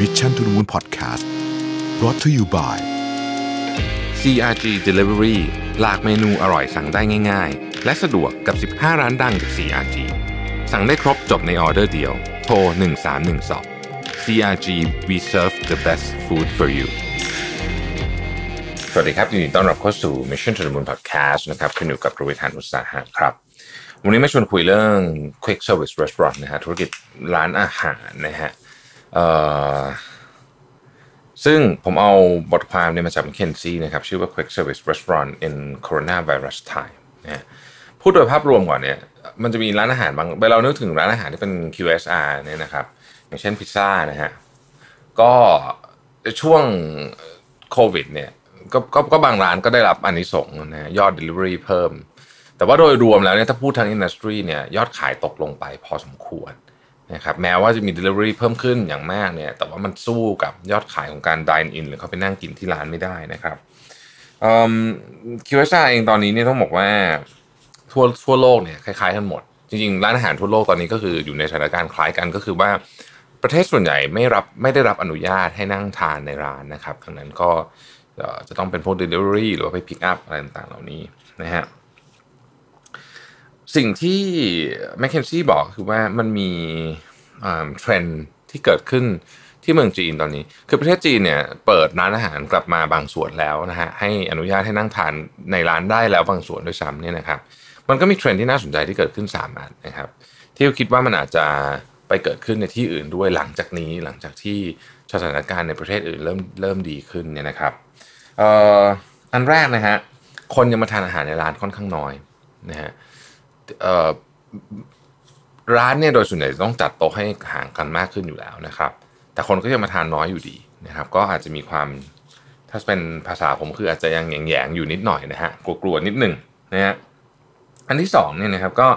Mission to the Moon Podcast brought to you by CRG Delivery หลากเมนูอร่อยสั่งได้ง่าย ๆ และสะดวกกับ 15 ร้านดังจาก CRG สั่งได้ครบจบในออเดอร์เดียว โทร 1312 CRG we serve the best food for you สวัสดีครับยินดีต้อนรับเข้าสู่ Mission to the Moon Podcast นะครับขึ้นอยู่กับประวิทานุตสาหะครับวันนี้มาชวนคุยเรื่อง Quick Service Restaurant นะฮะธุรกิจร้านอาหารนะฮะ ซึ่งผมเอาบทความเนี่ยมาจาก McKinsey นะครับ ชื่อว่า Quick Service Restaurant in Coronavirus Time นะพูดโดยภาพรวมก่อนเนี่ย มันจะมีร้านอาหารบางเวลาเรานึกถึงร้านอาหารที่เป็น QSR เนี่ยนะครับ อย่างเช่นพิซซ่านะฮะ ก็ช่วงโควิดเนี่ยก็ก็ก็บางร้านก็ได้รับอันนี้ส่งนะฮะยอด Delivery เพิ่ม แต่ว่าโดยรวมแล้วเนี่ยถ้าพูดทางอินดัสทรีเนี่ยยอดขายตกลงไปพอสมควร นะครับแม้ว่าจะมี Delivery เพิ่มขึ้นอย่างมากเนี่ยแต่ว่ามันสู้กับยอดขายของการ Dine in หรือเขาไปนั่งกินที่ร้านไม่ได้นะครับคิวเอสเองตอนนี้เนี่ยต้องบอกว่าทั่วทั่วโลกเนี่ยคล้ายๆกันหมด จริงๆ ร้านอาหารทั่วโลกตอนนี้ก็คืออยู่ในสถานการณ์คล้ายกันก็คือว่าประเทศส่วนใหญ่ไม่รับไม่ได้รับอนุญาตให้นั่งทานในร้านนะครับดังนั้นก็จะต้องเป็นพวก Delivery หรือว่าไป Pick up อะไรต่างๆเหล่านี้นะฮะ สิ่งที่ m c k เคนซี่บอกคือว่ามันมีเทรนด์ที่เกิดขึ้นที่เมืองจีนตอนนี้ คือประเทศจีนเนี่ยเปิดร้านอาหารกลับมาบางส่วนแล้วนะฮะให้อนุญาตให้นั่งทานในร้านได้แล้วบางส่วนด้วยซ้ำเนี่ยนะครับ มันก็มีเทรนด์ที่น่าสนใจที่เกิดขึ้น3อันนะครับ ที่คิดว่ามันอาจจะไปเกิดขึ้นในที่อื่นด้วยหลังจากนี้หลังจากที่สถานการณ์ในประเทศอื่นเริ่มเริ่มดีขึ้นเนี่ยนะครับอันแรกนะฮะคนยังมาทานอาหารในร้านค่อนข้างน้อยนะฮะ ร้านเนี่ยโดยส่วนใหญ่ต้องจัดโต๊ะให้ห่างกันมากขึ้นอยู่แล้วนะครับ แต่คนก็ยังมาทานน้อยอยู่ดีนะครับ ก็อาจจะมีความถ้าเป็นภาษาผมคืออาจจะยังแยงๆอยู่นิดหน่อยนะฮะกลัวๆนิดหนึ่งนะฮะอันที่สองเนี่ยนะครับก็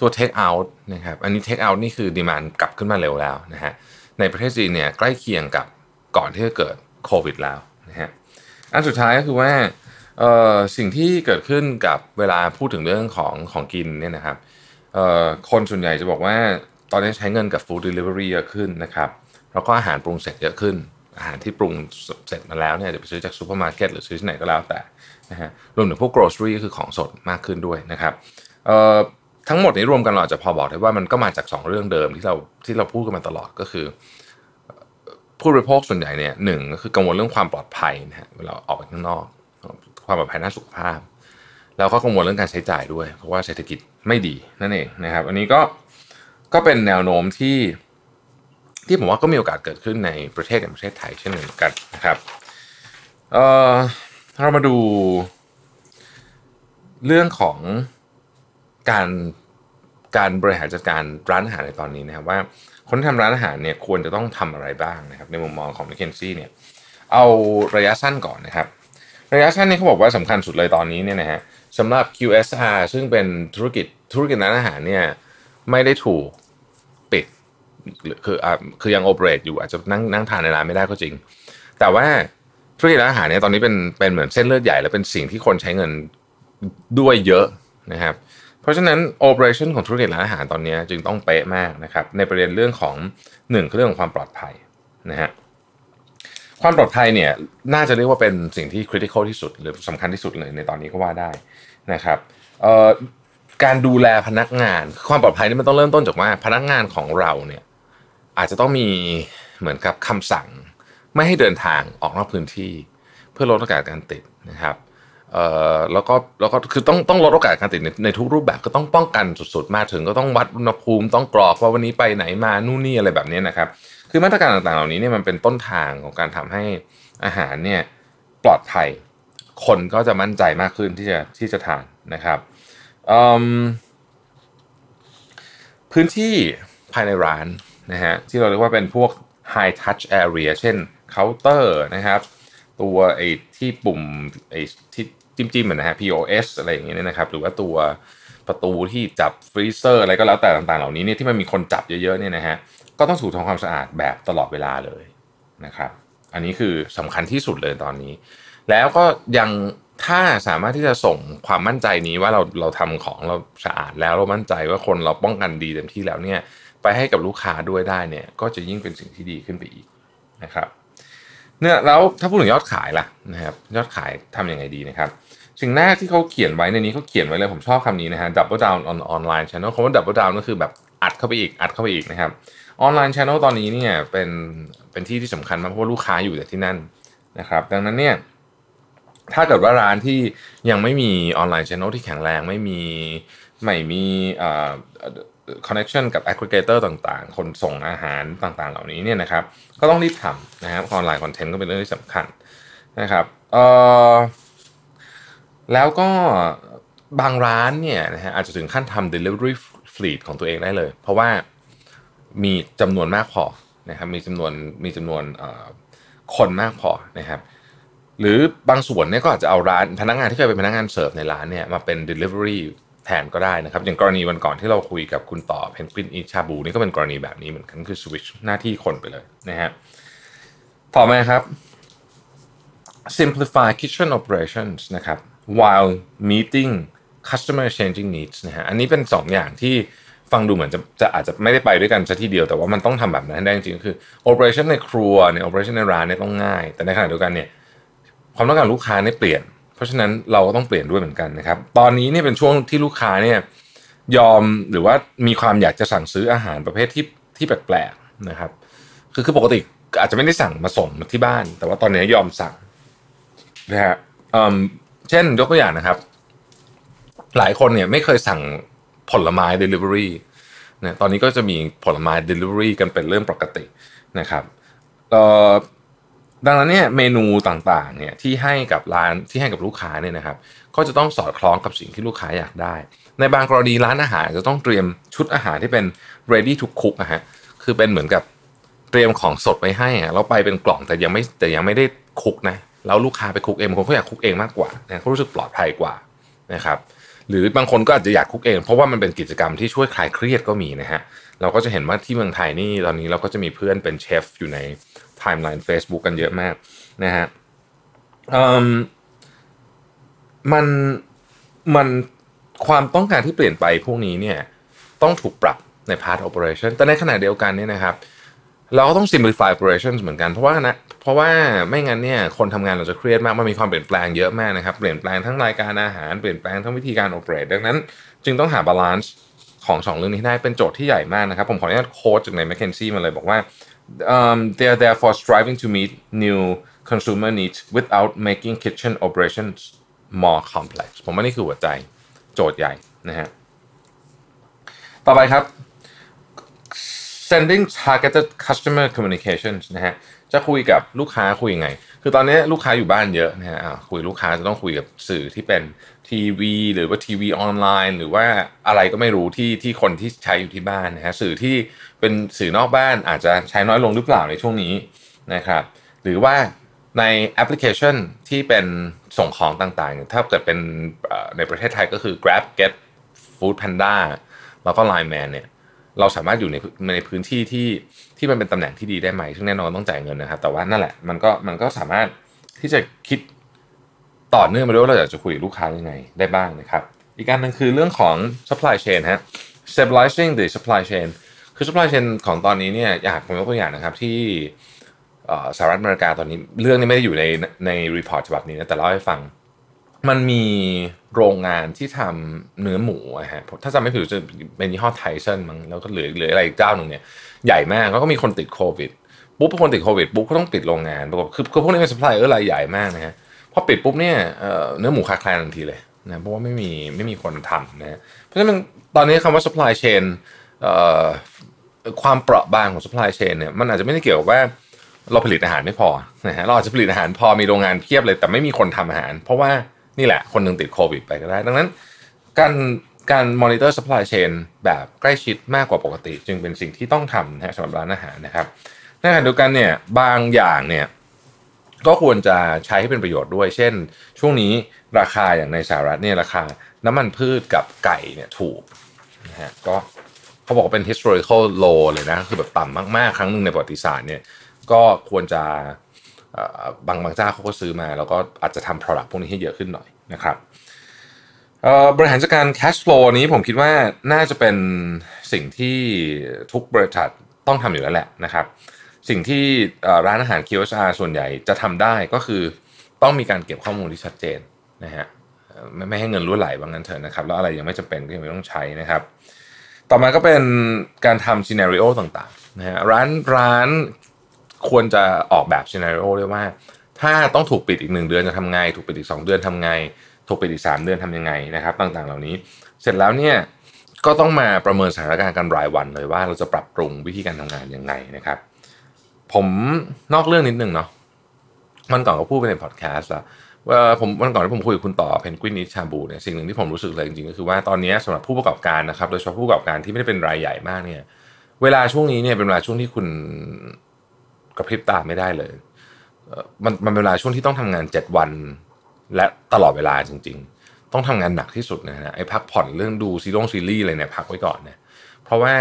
ตัว take out นะครับอันนี้ take out นี่คือ demand กลับขึ้นมาเร็วแล้วนะฮะในประเทศจีนเนี่ยใกล้เคียงกับก่อนที่จะเกิดโควิดแล้วนะฮะอันสุดท้ายก็คือว่า สิ่งที่เกิดขึ้นกับเวลาพูดถึงเรื่องของของกินเนี่ยนะครับคนส่วนใหญ่จะบอกว่าตอนนี้ใช้เงินกับ food delivery เยอะขึ้นนะครับแล้วก็อาหารปรุงเสร็จเยอะขึ้น อาหารที่ปรุงเสร็จมาแล้วเนี่ยจะไปซื้อจากซูเปอร์มาร์เก็ตหรือซื้อที่ไหนก็แล้วแต่นะฮะรวมถึงพวก grocery ก็คือของสดมากขึ้นด้วยนะครับทั้งหมดนี้รวมกันเราจจะพอบอกได้ว่ามันก็มาจาก 2 เรื่องเดิมที่เราที่เราพูดกันมาตลอดก็คือผู้บริโภคส่วนใหญ่เนี่ยหนึ่งก็คือกังวลเรื่องความปลอดภัยนะฮะเวลาออกไปข้างนอก ความปลอดภัยด้านสุขภาพ แล้วก็กังวลเรื่องการใช้จ่ายด้วย เพราะว่าเศรษฐกิจไม่ดีนั่นเองนะครับ อันนี้ก็ก็เป็นแนวโน้มที่ที่ผมว่าก็มีโอกาสเกิดขึ้นในประเทศอย่างประเทศไทยเช่นเดียวกันนะครับเออเรามาดูเรื่องของการการบริหารจัดการร้านอาหารในตอนนี้นะครับว่าคนที่ทำร้านอาหารเนี่ยควรจะต้องทำอะไรบ้างนะครับ ในมุมมองของ m c k เคนซี่เนี่ยเอาระยะสั้นก่อนนะครับ ระยะสั้นนี่เขาบอกว่าสำคัญสุดเลยตอนนี้เนี่ยนะฮะสำหรับ QSR ซึ่งเป็นธุรกิจธุรกิจร้านอาหารเนี่ยไม่ได้ถูกปิดคืออ่าคือยังโอเปเรตอยู่อาจจะนั่งนั่งทานในร้านไม่ได้ก็จริง แต่ว่าธุรกิจร้านอาหารเนี่ยตอนนี้เป็นเป็นเหมือนเส้นเลือดใหญ่และเป็นสิ่งที่คนใช้เงินด้วยเยอะนะครับเพราะฉะนั้นโอเปอเรชั่นของธุรกิจร้านอาหารตอนนี้จึงต้องเป๊ะมากนะครับในประเด็นเรื่องของหนึ่งคือเรื่องของความปลอดภัยนะฮะ ความปลอดภัยเนี่ยน่าจะเรียกว่าเป็นสิ่งที่คริติคอลที่สุด หรือสำคัญที่สุดเลยในตอนนี้ก็ว่าได้นะครับการดูแลพนักงาน ความปลอดภัยนี่มันต้องเริ่มต้นจากว่าพนักงานของเราเนี่ยอาจจะต้องมีเหมือนกับคำสั่ง ไม่ให้เดินทางออกนอกพื้นที่ เพื่อลดโอกาสการติดนะครับเอ่อแล้วก็แล้วก็คือต้องต้องลดโอกาสการติดในในทุกรูปแบบก็ต้องป้องกันสุดๆ มาถึงก็ต้องวัดอุณหภูมิต้องกรอกว่าวันนี้ไปไหนมานู่นนี่อะไรแบบนี้นะครับ คือมาตรการต่างๆ เหล่านี้เนี่ยมันเป็นต้นทางของการทำให้อาหารเนี่ยปลอดภัย คนก็จะมั่นใจมากขึ้นที่จะที่จะทานนะครับพื้นที่ภายในร้านนะฮะที่เราเรียกว่าเป็นพวก high touch area เช่นเคาน์เตอร์นะครับ ตัวไอ้ที่ปุ่มไอ้ที่จิ้มๆเหมือนนะฮะ POS อะไรอย่างเงี้ยนะครับ หรือว่าตัวประตูที่จับ freezer อะไรก็แล้วแต่ต่างๆ เหล่านี้เนี่ยที่มันมีคนจับเยอะๆเนี่ยนะฮะ ก็ต้องถูกทำความสะอาดแบบตลอดเวลาเลยนะครับ อันนี้คือสำคัญที่สุดเลยตอนนี้ แล้วก็ยังถ้าสามารถที่จะส่งความมั่นใจนี้ว่าเราเราทำของเราสะอาดแล้วเรามั่นใจว่าคนเราป้องกันดีเต็มที่แล้วเนี่ยไปให้กับลูกค้าด้วยได้เนี่ย ก็จะยิ่งเป็นสิ่งที่ดีขึ้นไปอีกนะครับเนี่ยแล้วถ้าพูดถึงยอดขายล่ะนะครับยอดขายทำยังไงดีนะครับสิ่งแรกที่เขาเขียนไว้ในนี้เขาเขียนไว้เลยผมชอบคำนี้นะฮะ double down on online channel คำว่า double down ก็คือแบบอัดเข้าไปอีกอัดเข้าไปอีกนะครับ ออนไลน์ช anel ตอนนี้เนี่ยเป็นเป็นที่ที่สำคัญมากเพราะว่าลูกค้าอยู่แต่ที่นั่นนะครับ ดังนั้นเนี่ยถ้าเกิดว่าร้านที่ยังไม่มีออนไลน์ช anel ที่แข็งแรงไม่มีไม่มีคอ่า connection กับ aggregator ต่างๆ คนส่งอาหารต่างๆ เหล่านี้เนี่ยนะครับ ก็ต้องรีบทำนะครับออนไลน์คอนเทนต์ก็เป็นเรื่องที่สำคัญนะครับเอ่อแล้วก็บางร้านเนี่ยนะฮะอาจจะถึงขั้นทำ delivery fleet ของตัวเองได้เลย เพราะว่า มีจำนวนมากพอนะครับ มีจำนวนมีจำนวนคนมากพอนะครับ หรือบางส่วนเนี่ยก็อาจจะเอาร้านพนักงานที่เคยเป็นพนักงานเสิร์ฟในร้านเนี่ยมาเป็น delivery แทนก็ได้นะครับ อย่างกรณีวันก่อนที่เราคุยกับคุณต่อเพนกวินอีชาบูนี่ก็เป็นกรณีแบบนี้เหมือนกันคือสวิชหน้าที่คนไปเลยนะฮะต่อมาครับ simplify kitchen operations นะครับ while meeting customer changing needs นะฮะอันนี้เป็น 2 อย่างที่ ฟังดูเหมือนจะจะอาจจะไม่ได้ไปด้วยกันซะทีเดียวแต่ว่ามันต้องทำแบบนั้นได้จริงๆคือ operation ในครัวเนี่ย operation ในร้านเนี่ยต้องง่าย แต่ในขณะเดียวกันเนี่ยความต้องการลูกค้าเนี่ยเปลี่ยน เพราะฉะนั้นเราก็ต้องเปลี่ยนด้วยเหมือนกันนะครับ ตอนนี้เนี่ยเป็นช่วงที่ลูกค้าเนี่ยยอมหรือว่ามีความอยากจะสั่งซื้ออาหารประเภทที่ที่แปลกๆนะครับ คือคือปกติอาจจะไม่ได้สั่งมาส่งมาที่บ้าน แต่ว่าตอนนี้ยอมสั่งนะฮะเช่นยกตัวอย่างนะครับ หลายคนเนี่ยไม่เคยสั่ง ผลไม้ Delivery นะตอนนี้ก็จะมีผลไม้ Delivery กันเป็นเรื่องปกตินะครับดังนั้นเนี่ยเมนูต่างๆเนี่ยที่ให้กับร้านที่ให้กับลูกค้าเนี่ยนะครับ ก็จะต้องสอดคล้องกับสิ่งที่ลูกค้าอยากได้ ในบางกรณีร้านอาหารจะต้องเตรียมชุดอาหารที่เป็น ready to cook นะฮะคือเป็นเหมือนกับเตรียมของสดไปให้อะแล้วไปเป็นกล่องแต่ยังไม่แต่ยังไม่ได้คุกนะแล้วลูกค้าไป cook เองบางคนเขาอยาก cook เองมากกว่านะเขารู้สึกปลอดภัยกว่านะครับ หรือบางคนก็อาจจะอยาก cook เอง เพราะว่ามันเป็นกิจกรรมที่ช่วยคลายเครียดก็มีนะฮะเราก็จะเห็นว่าที่เมืองไทยนี่ตอนนี้เราก็จะมีเพื่อนเป็นเชฟอยู่ใน timeline Facebook กันเยอะมากนะฮะมันมันความต้องการที่เปลี่ยนไปพวกนี้เนี่ยต้องถูกปรับใน part operation แต่ในขณะเดียวกันเนี่ยนะครับ เราก็ต้อง simplify operations เหมือนกันเพราะว่านะเพราะว่าไม่งั้นเนี่ยคนทำงานเราจะเครียดมากมันมีความเปลี่ยนแปลงเยอะมากนะครับเปลี่ยนแปลงทั้งรายการอาหารเปลี่ยนแปลงทั้งวิธีการ operate ดังนั้น จึงต้องหา balance ของสองเรื่องนี้ได้เป็นโจทย์ที่ใหญ่มากนะครับ ผมขออนุญาต quote จากใน McKinsey มาเลยบอกว่า um, they are therefore striving to meet new consumer needs without making kitchen operations more complex ผมว่านี่คือหัวใจโจทย์ใหญ่นะฮะต่อไปครับ sending targeted customer communications นะฮะจะคุยกับลูกค้าคุยยังไง คือตอนนี้ลูกค้าอยู่บ้านเยอะนะฮะคุยลูกค้าจะต้องคุยกับสื่อที่เป็นทีวีหรือว่าทีวีออนไลน์ หรือว่าอะไรก็ไม่รู้ที่ที่คนที่ใช้อยู่ที่บ้านนะฮะสื่อที่เป็นสื่อนอกบ้านอาจจะใช้น้อยลงหรือเปล่าในช่วงนี้นะครับหรือว่าในแอปพลิเคชันที่เป็นส่งของต่างๆ ถ้าเกิดเป็นในประเทศไทยก็คือ Grab Get Food Panda แล้วก็ Line Man เนี่ย เราสามารถอยู่ในในพื้นที่ที่ที่มันเป็นตำแหน่งที่ดีได้ไหมซึ่งแน่นอนต้องจ่ายเงินนะครับ แต่ว่านั่นแหละมันก็มันก็สามารถที่จะคิดต่อเนื่องมาด้วยว่าเราอยากจะคุยกับลูกค้ายังไงได้บ้างนะครับ อีกการนึงคือเรื่องของ supply chain ฮะ stabilizing the supply chain คือ supply chain ของตอนนี้เนี่ยอยากผมยกตัวอย่างนะครับที่สหรัฐอเมริกาตอนนี้เรื่องนี้ไม่ได้อยู่ในใน report ฉบับนี้นะแต่เล่าให้ฟัง มันมีโรงงานที่ทำเนื้อหมูอะฮะถ้าจำไม่ผิดจะเป็นยี่ห้อ Tyson มั้งแล้วก็เหลือเหลืออะไรอีกเจ้าหนึ่งเนี่ยใหญ่มากแล้วก็มีคนติดโควิดปุ๊บคนติดโควิดปุ๊บก็ต้องปิดโรงงานปรากฏคือคือพวกนี้เป็นซัพพลายเออร์รายใหญ่มากนะฮะพอปิดปุ๊บเนี่ยเนื้อหมูขาดแคลนทันทีเลยนะเพราะว่าไม่มีไม่มีคนทำนะเพราะฉะนั้นตอนนี้คำว่า supply chain ความเปราะบางของ supply chain เนี่ยมันอาจจะไม่ได้เกี่ยวกับว่าเราผลิตอาหารไม่พอนะฮะเราอาจจะผลิตอาหารพอมีโรงงานเพียบเลยแต่ไม่มีคนทำอาหาร เพราะว่า นี่แหละ คนหนึ่งติดโควิดไปก็ได้ ดังนั้น การการ monitor supply chain แบบใกล้ชิดมากกว่าปกติ จึงเป็นสิ่งที่ต้องทำนะสำหรับร้านอาหารนะครับในขณะเดียวกันเนี่ยบางอย่างเนี่ยก็ควรจะใช้ให้เป็นประโยชน์ด้วย เช่น ช่วงนี้ราคาอย่างในสหรัฐเนี่ยราคาน้ำมันพืชกับไก่เนี่ยถูกนะฮะก็เขาบอกว่าเป็น historical low เลยนะ คือแบบต่ำมากๆ ครั้งหนึ่งในประวัติศาสตร์เนี่ยก็ควรจะ บางบางเจ้าเขาก็ซื้อมา แล้วก็อาจจะทำ product พวกนี้ให้เยอะขึ้นหน่อยนะครับบริหารจัดการ cash flow นี้ผมคิดว่าน่าจะเป็นสิ่งที่ทุกบริษัทต้องทำอยู่แล้วแหละนะครับ สิ่งที่ร้านอาหาร QSR ส่วนใหญ่จะทำได้ก็คือต้องมีการเก็บข้อมูลที่ชัดเจนนะฮะไม่ไม่ให้เงินรั่วไหลว่างั้นเถอะนะครับ แล้วอะไรยังไม่จำเป็นก็ยังไม่ต้องใช้นะครับ ต่อมาก็เป็นการทำ scenario ต่างๆนะฮะร้านร้าน ควรจะออกแบบ scenario ด้วยว่า ถ้าต้องถูกปิดอีกหนึ่งเดือนจะทำไง ถูกปิดอีกสองเดือนทำไง ถูกปิดอีกสามเดือนทำยังไงนะครับ ต่างๆ เหล่านี้ เสร็จแล้วเนี่ยก็ต้องมาประเมินสถานการณ์กันรายวันเลยว่าเราจะปรับปรุงวิธีการทำงานยังไงนะครับ ผมนอกเรื่องนิดนึงเนาะวันก่อนก็พูดไปในพอดแคสต์แล้วว่าผมวันก่อนที่ผมคุยกับคุณต่อ Penguin Eat Shabu เนี่ยสิ่งหนึ่งที่ผมรู้สึกเลยจริงๆก็คือว่าตอนนี้สำหรับผู้ประกอบการนะครับโดยเฉพาะผู้ประกอบการที่ไม่ได้เป็นรายใหญ่มากเนี่ย เวลาช่วงนี้เนี่ยเป็นเวลาช่วงที่คุณ กระพริบตาไม่ได้เลยมันมันเป็นเวลาช่วงที่ต้องทำงานเจ็ดวัน และตลอดเวลาจริง ๆ ต้องทำงานหนักที่สุดนะฮะไอ้พักผ่อนเรื่องดูซีรีส์ซีรีส์อะไรเนี่ยพักไว้ก่อนเนี่ยเพราะว่า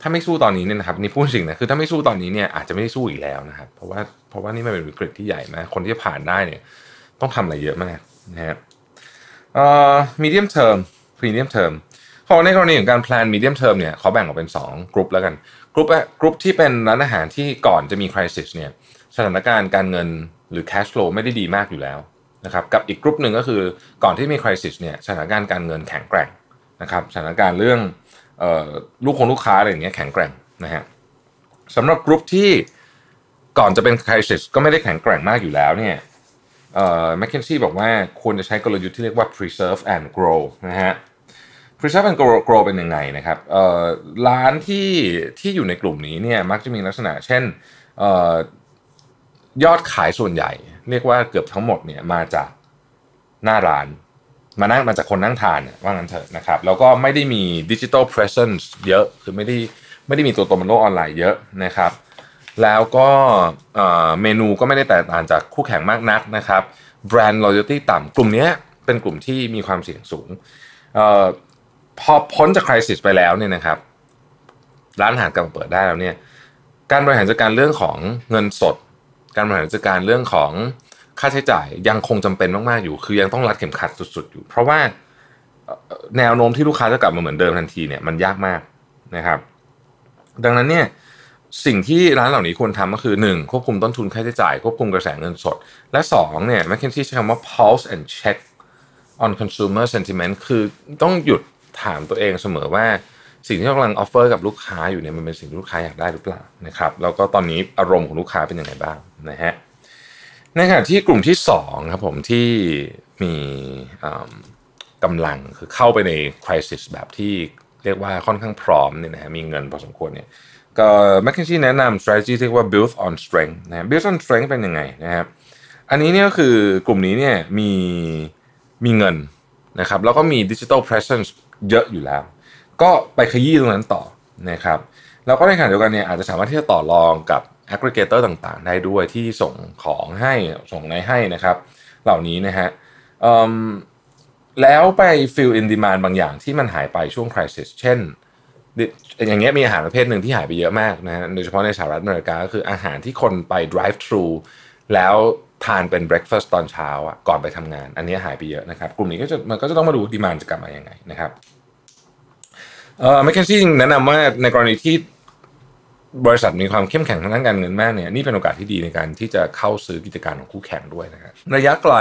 ถ้าไม่สู้ตอนนี้เนี่ยนะครับนี่พูดจริงนะคือถ้าไม่สู้ตอนนี้เนี่ยอาจจะไม่ได้สู้อีกแล้วนะครับเพราะว่าเพราะว่านี่มันเป็นวิกฤตที่ใหญ่มากคนที่จะผ่านได้เนี่ย ต้องทำอะไรเยอะมากนะฮะเอ่อ medium term premium term เขาบอกในกรณีของการ plan medium term เนี่ยเขาแบ่งออกเป็น 2 กลุ่มแล้วกัน กลุ่มกลุ่มที่เป็นร้านอาหารที่ก่อนจะมี crisis เนี่ยสถานการณ์การเงินหรือ cash flow ไม่ได้ดีมากอยู่แล้วนะครับกับอีกกลุ่มหนึ่งก็คือก่อนที่มี crisis เนี่ยสถานการณ์การเงินแข็งแกร่งนะครับสถานการณ์เรื่องออลูกคงลูกค้าอะไรอย่างเงี้ยแข็งแกร่งนะฮะสำหรับกลุ่มที่ก่อนจะเป็น crisis ก็ไม่ได้แข็งแกร่งมากอยู่แล้วเนี่ยเอ่อ McKinsey บอกว่าควรจะใช้กลยุทธ์ที่เรียกว่า preserve and grow นะฮะ Preserve and Grow, Grow เป็นยังไงนะครับร้านที่ที่อยู่ในกลุ่มนี้เนี่ยมักจะมีลักษณะเช่นออยอดขายส่วนใหญ่ เรียกว่าเกือบทั้งหมดเนี่ยมาจากหน้าร้าน มานั่งมาจากคนนั่งทานว่างั้นเถอะนะครับ แล้วก็ไม่ได้มีดิจิ t a ล presence เยอะคือไม่ได้ไม่ได้มีตัวตนบนโลกออนไลน์เยอะนะครับ แล้วก็เมนูก็ไม่ได้แตกต่างจากคู่แข่งมากนักนะครับแบรนด์ loyalty ต่ำกลุ่มนี้เป็นกลุ่มที่มีความเสี่ยงสูง พอพ้นจาก crisis ไปแล้วเนี่ยนะครับ ร้านอาหารกลับมาเปิดได้แล้วเนี่ยการบริหารจัดการเรื่องของเงินสด การบริหารจัดการเรื่องของค่าใช้จ่ายยังคงจำเป็นมากๆอยู่ คือยังต้องรัดเข็มขัดสุด ๆ อยู่ เพราะว่าแนวโน้มที่ลูกค้าจะกลับมาเหมือนเดิมทันทีเนี่ยมันยากมากนะครับ ดังนั้นเนี่ยสิ่งที่ร้านเหล่านี้ควรทำก็คือ 1. ควบคุมต้นทุนค่าใช้จ่ายควบคุมกระแสเงินสด และ 2 เนี่ย McKinsey ใช้คำว่า pulse and check on consumer sentiment คือต้องหยุด ถามตัวเองเสมอว่าสิ่งที่เรากำลัง offer กับลูกค้าอยู่เนี่ยมันเป็นสิ่งที่ลูกค้าอยากได้หรือเปล่านะครับแล้วก็ตอนนี้อารมณ์ของลูกค้าเป็นยังไงบ้างนะฮะในขณะที่กลุ่มที่2ครับผมที่มีอ่ากำลังคือเข้าไปใน crisis แบบที่เรียกว่าค่อนข้างพร้อมเนี่ยนะฮะมีเงินพอสมควรเนี่ยก็ McKinsey แนะนำ strategy ที่เรียกว่า build on strength นะฮะ build on strength เป็นยังไงนะครับอันนี้เนี่ยก็คือกลุ่มนี้เนี่ยมีมีเงินนะครับแล้วก็มี digital presence เยอะอยู่แล้ว ก็ไปขยี้ตรงนั้นต่อนะครับแล้วก็ในขณะเดียวกันเนี่ยอาจจะสามารถที่จะต่อรองกับ aggregator ต่างๆ ได้ด้วยที่ส่งของให้ส่งในให้นะครับ เหล่านี้นะฮะแล้วไป fill in demand บางอย่างที่มันหายไปช่วง crisis เช่น อย่างเงี้ยมีอาหารประเภทหนึ่งที่หายไปเยอะมากนะฮะโดยเฉพาะในสหรัฐอเมริกาก็คืออาหารที่คนไป drive thru แล้ว ทานเป็น breakfast ตอนเช้าอะก่อนไปทำงาน อันนี้หายไปเยอะนะครับ กลุ่มนี้ก็จะมันก็จะต้องมาดูดีมานจะกลับมายังไงนะครับเอ่อ McKinsey แนะนำว่าในกรณีที่บริษัทมีความเข้มแข็งทางด้านการเงินมากเนี่ยนี่เป็นโอกาสที่ดีในการที่จะเข้าซื้อกิจการของคู่แข่งด้วยนะครับระยะไกล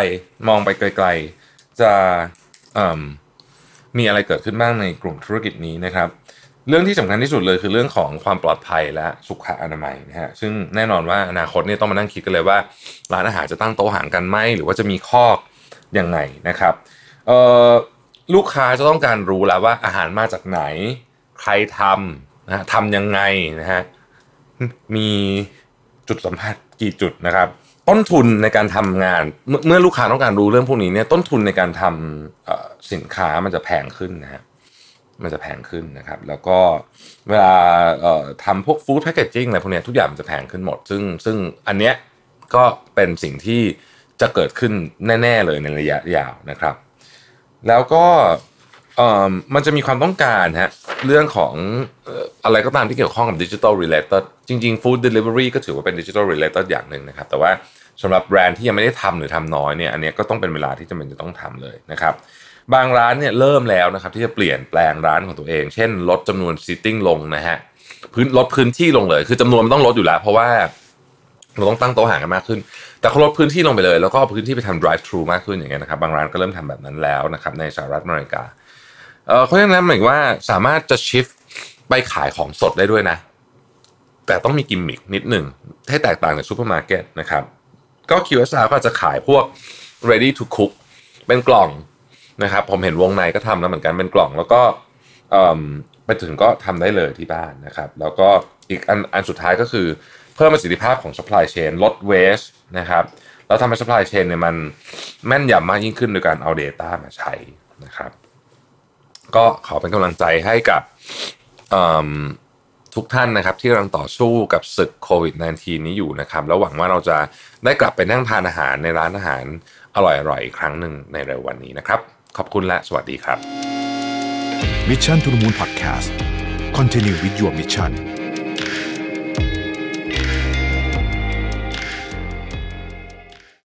มองไปไกล ๆจะมมีอะไรเกิดขึ้นบ้างในกลุ่มธุรกิจนี้นะครับ เรื่องที่สำคัญที่สุดเลยคือเรื่องของความปลอดภัยและสุขอนามัยนะฮะซึ่งแน่นอนว่าอนาคตเนี่ยต้องมานั่งคิดกันเลยว่าร้านอาหารจะตั้งโต๊ะอาหารกันไหมหรือว่าจะมีคอกยังไงนะครับเอ่อลูกค้าจะต้องการรู้แล้วว่าอาหารมาจากไหน ใครทำนะฮะทำยังไงนะฮะมีจุดสัมผัสกี่จุดนะครับ ต้นทุนในการทำงาน เมื่อลูกค้าต้องการรู้เรื่องพวกนี้เนี่ยต้นทุนในการทำสินค้ามันจะแพงขึ้นนะฮะ มันจะแพงขึ้นนะครับ แล้วก็เวลาทำพวกฟู้ดแพคเกจจิ้งอะไรพวกนี้ทุกอย่างมันจะแพงขึ้นหมด ซึ่งซึ่งอันเนี้ยก็เป็นสิ่งที่จะเกิดขึ้นแน่ ๆ เลยในระยะยาวนะครับ แล้วก็เอ่อมันจะมีความต้องการฮะเรื่องของอะไรก็ตามที่เกี่ยวข้องกับดิจิทัลรีเลเต d จริงๆฟู้ดเดลิเวอรี่ก็ถือว่าเป็นดิจิทัลรีเลเต d อย่างหนึ่งนะครับ แต่ว่าสำหรับแบรนด์ที่ยังไม่ได้ทำหรือทำน้อยเนี่ยอันนี้ก็ต้องเป็นเวลาที่จำเป็นจะต้องทำเลยนะครับ บางร้านเนี่ยเริ่มแล้วนะครับ ที่จะเปลี่ยนแปลงร้านของตัวเอง เช่น ลดจำนวน seating ลงนะฮะพื้นลดพื้นที่ลงเลย คือจำนวนมันต้องลดอยู่แล้ว เพราะว่าเราต้องตั้งโต๊ะห่างกันมากขึ้น แต่เขาลดพื้นที่ลงไปเลย แล้วก็เอาพื้นที่ไปทำ drive thru มากขึ้นอย่างเงี้ยนะครับ บางร้านก็เริ่มทำแบบนั้นแล้วนะครับในสหรัฐอเมริกาเออเพราะฉะนั้นหมายว่าสามารถจะ shift ไปขายของสดได้ด้วยนะ แต่ต้องมีกิมมิคนิดหนึ่งให้แตกต่างจากซูเปอร์มาร์เก็ตนะครับ ก็ QSR ก็จะขายพวก ready to cook เป็นกล่อง นะครับผมเห็นวงในก็ทำแล้วเหมือนกันเป็นกล่องแล้วก็ไปถึงก็ทำได้เลยที่บ้านนะครับ แล้วก็อีกอันอันสุดท้ายก็คือเพิ่มประสิทธิภาพของ supply chain ลด waste นะครับแล้วทำให้ supply chain เนี่ยมันแม่นยำมากยิ่งขึ้นโดยการเอา Data มาใช้นะครับ ก็ขอเป็นกำลังใจให้กับทุกท่านนะครับที่กำลังต่อสู้กับศึกโควิด -19 นี้อยู่นะครับ แล้วหวังว่าเราจะได้กลับไปนั่งทานอาหารในร้านอาหารอร่อยๆอีกครั้งหนึ่งในเร็ววันนี้นะครับ ขอบคุณและสวัสดีครับ Mission to the Moon Podcast Continue with your mission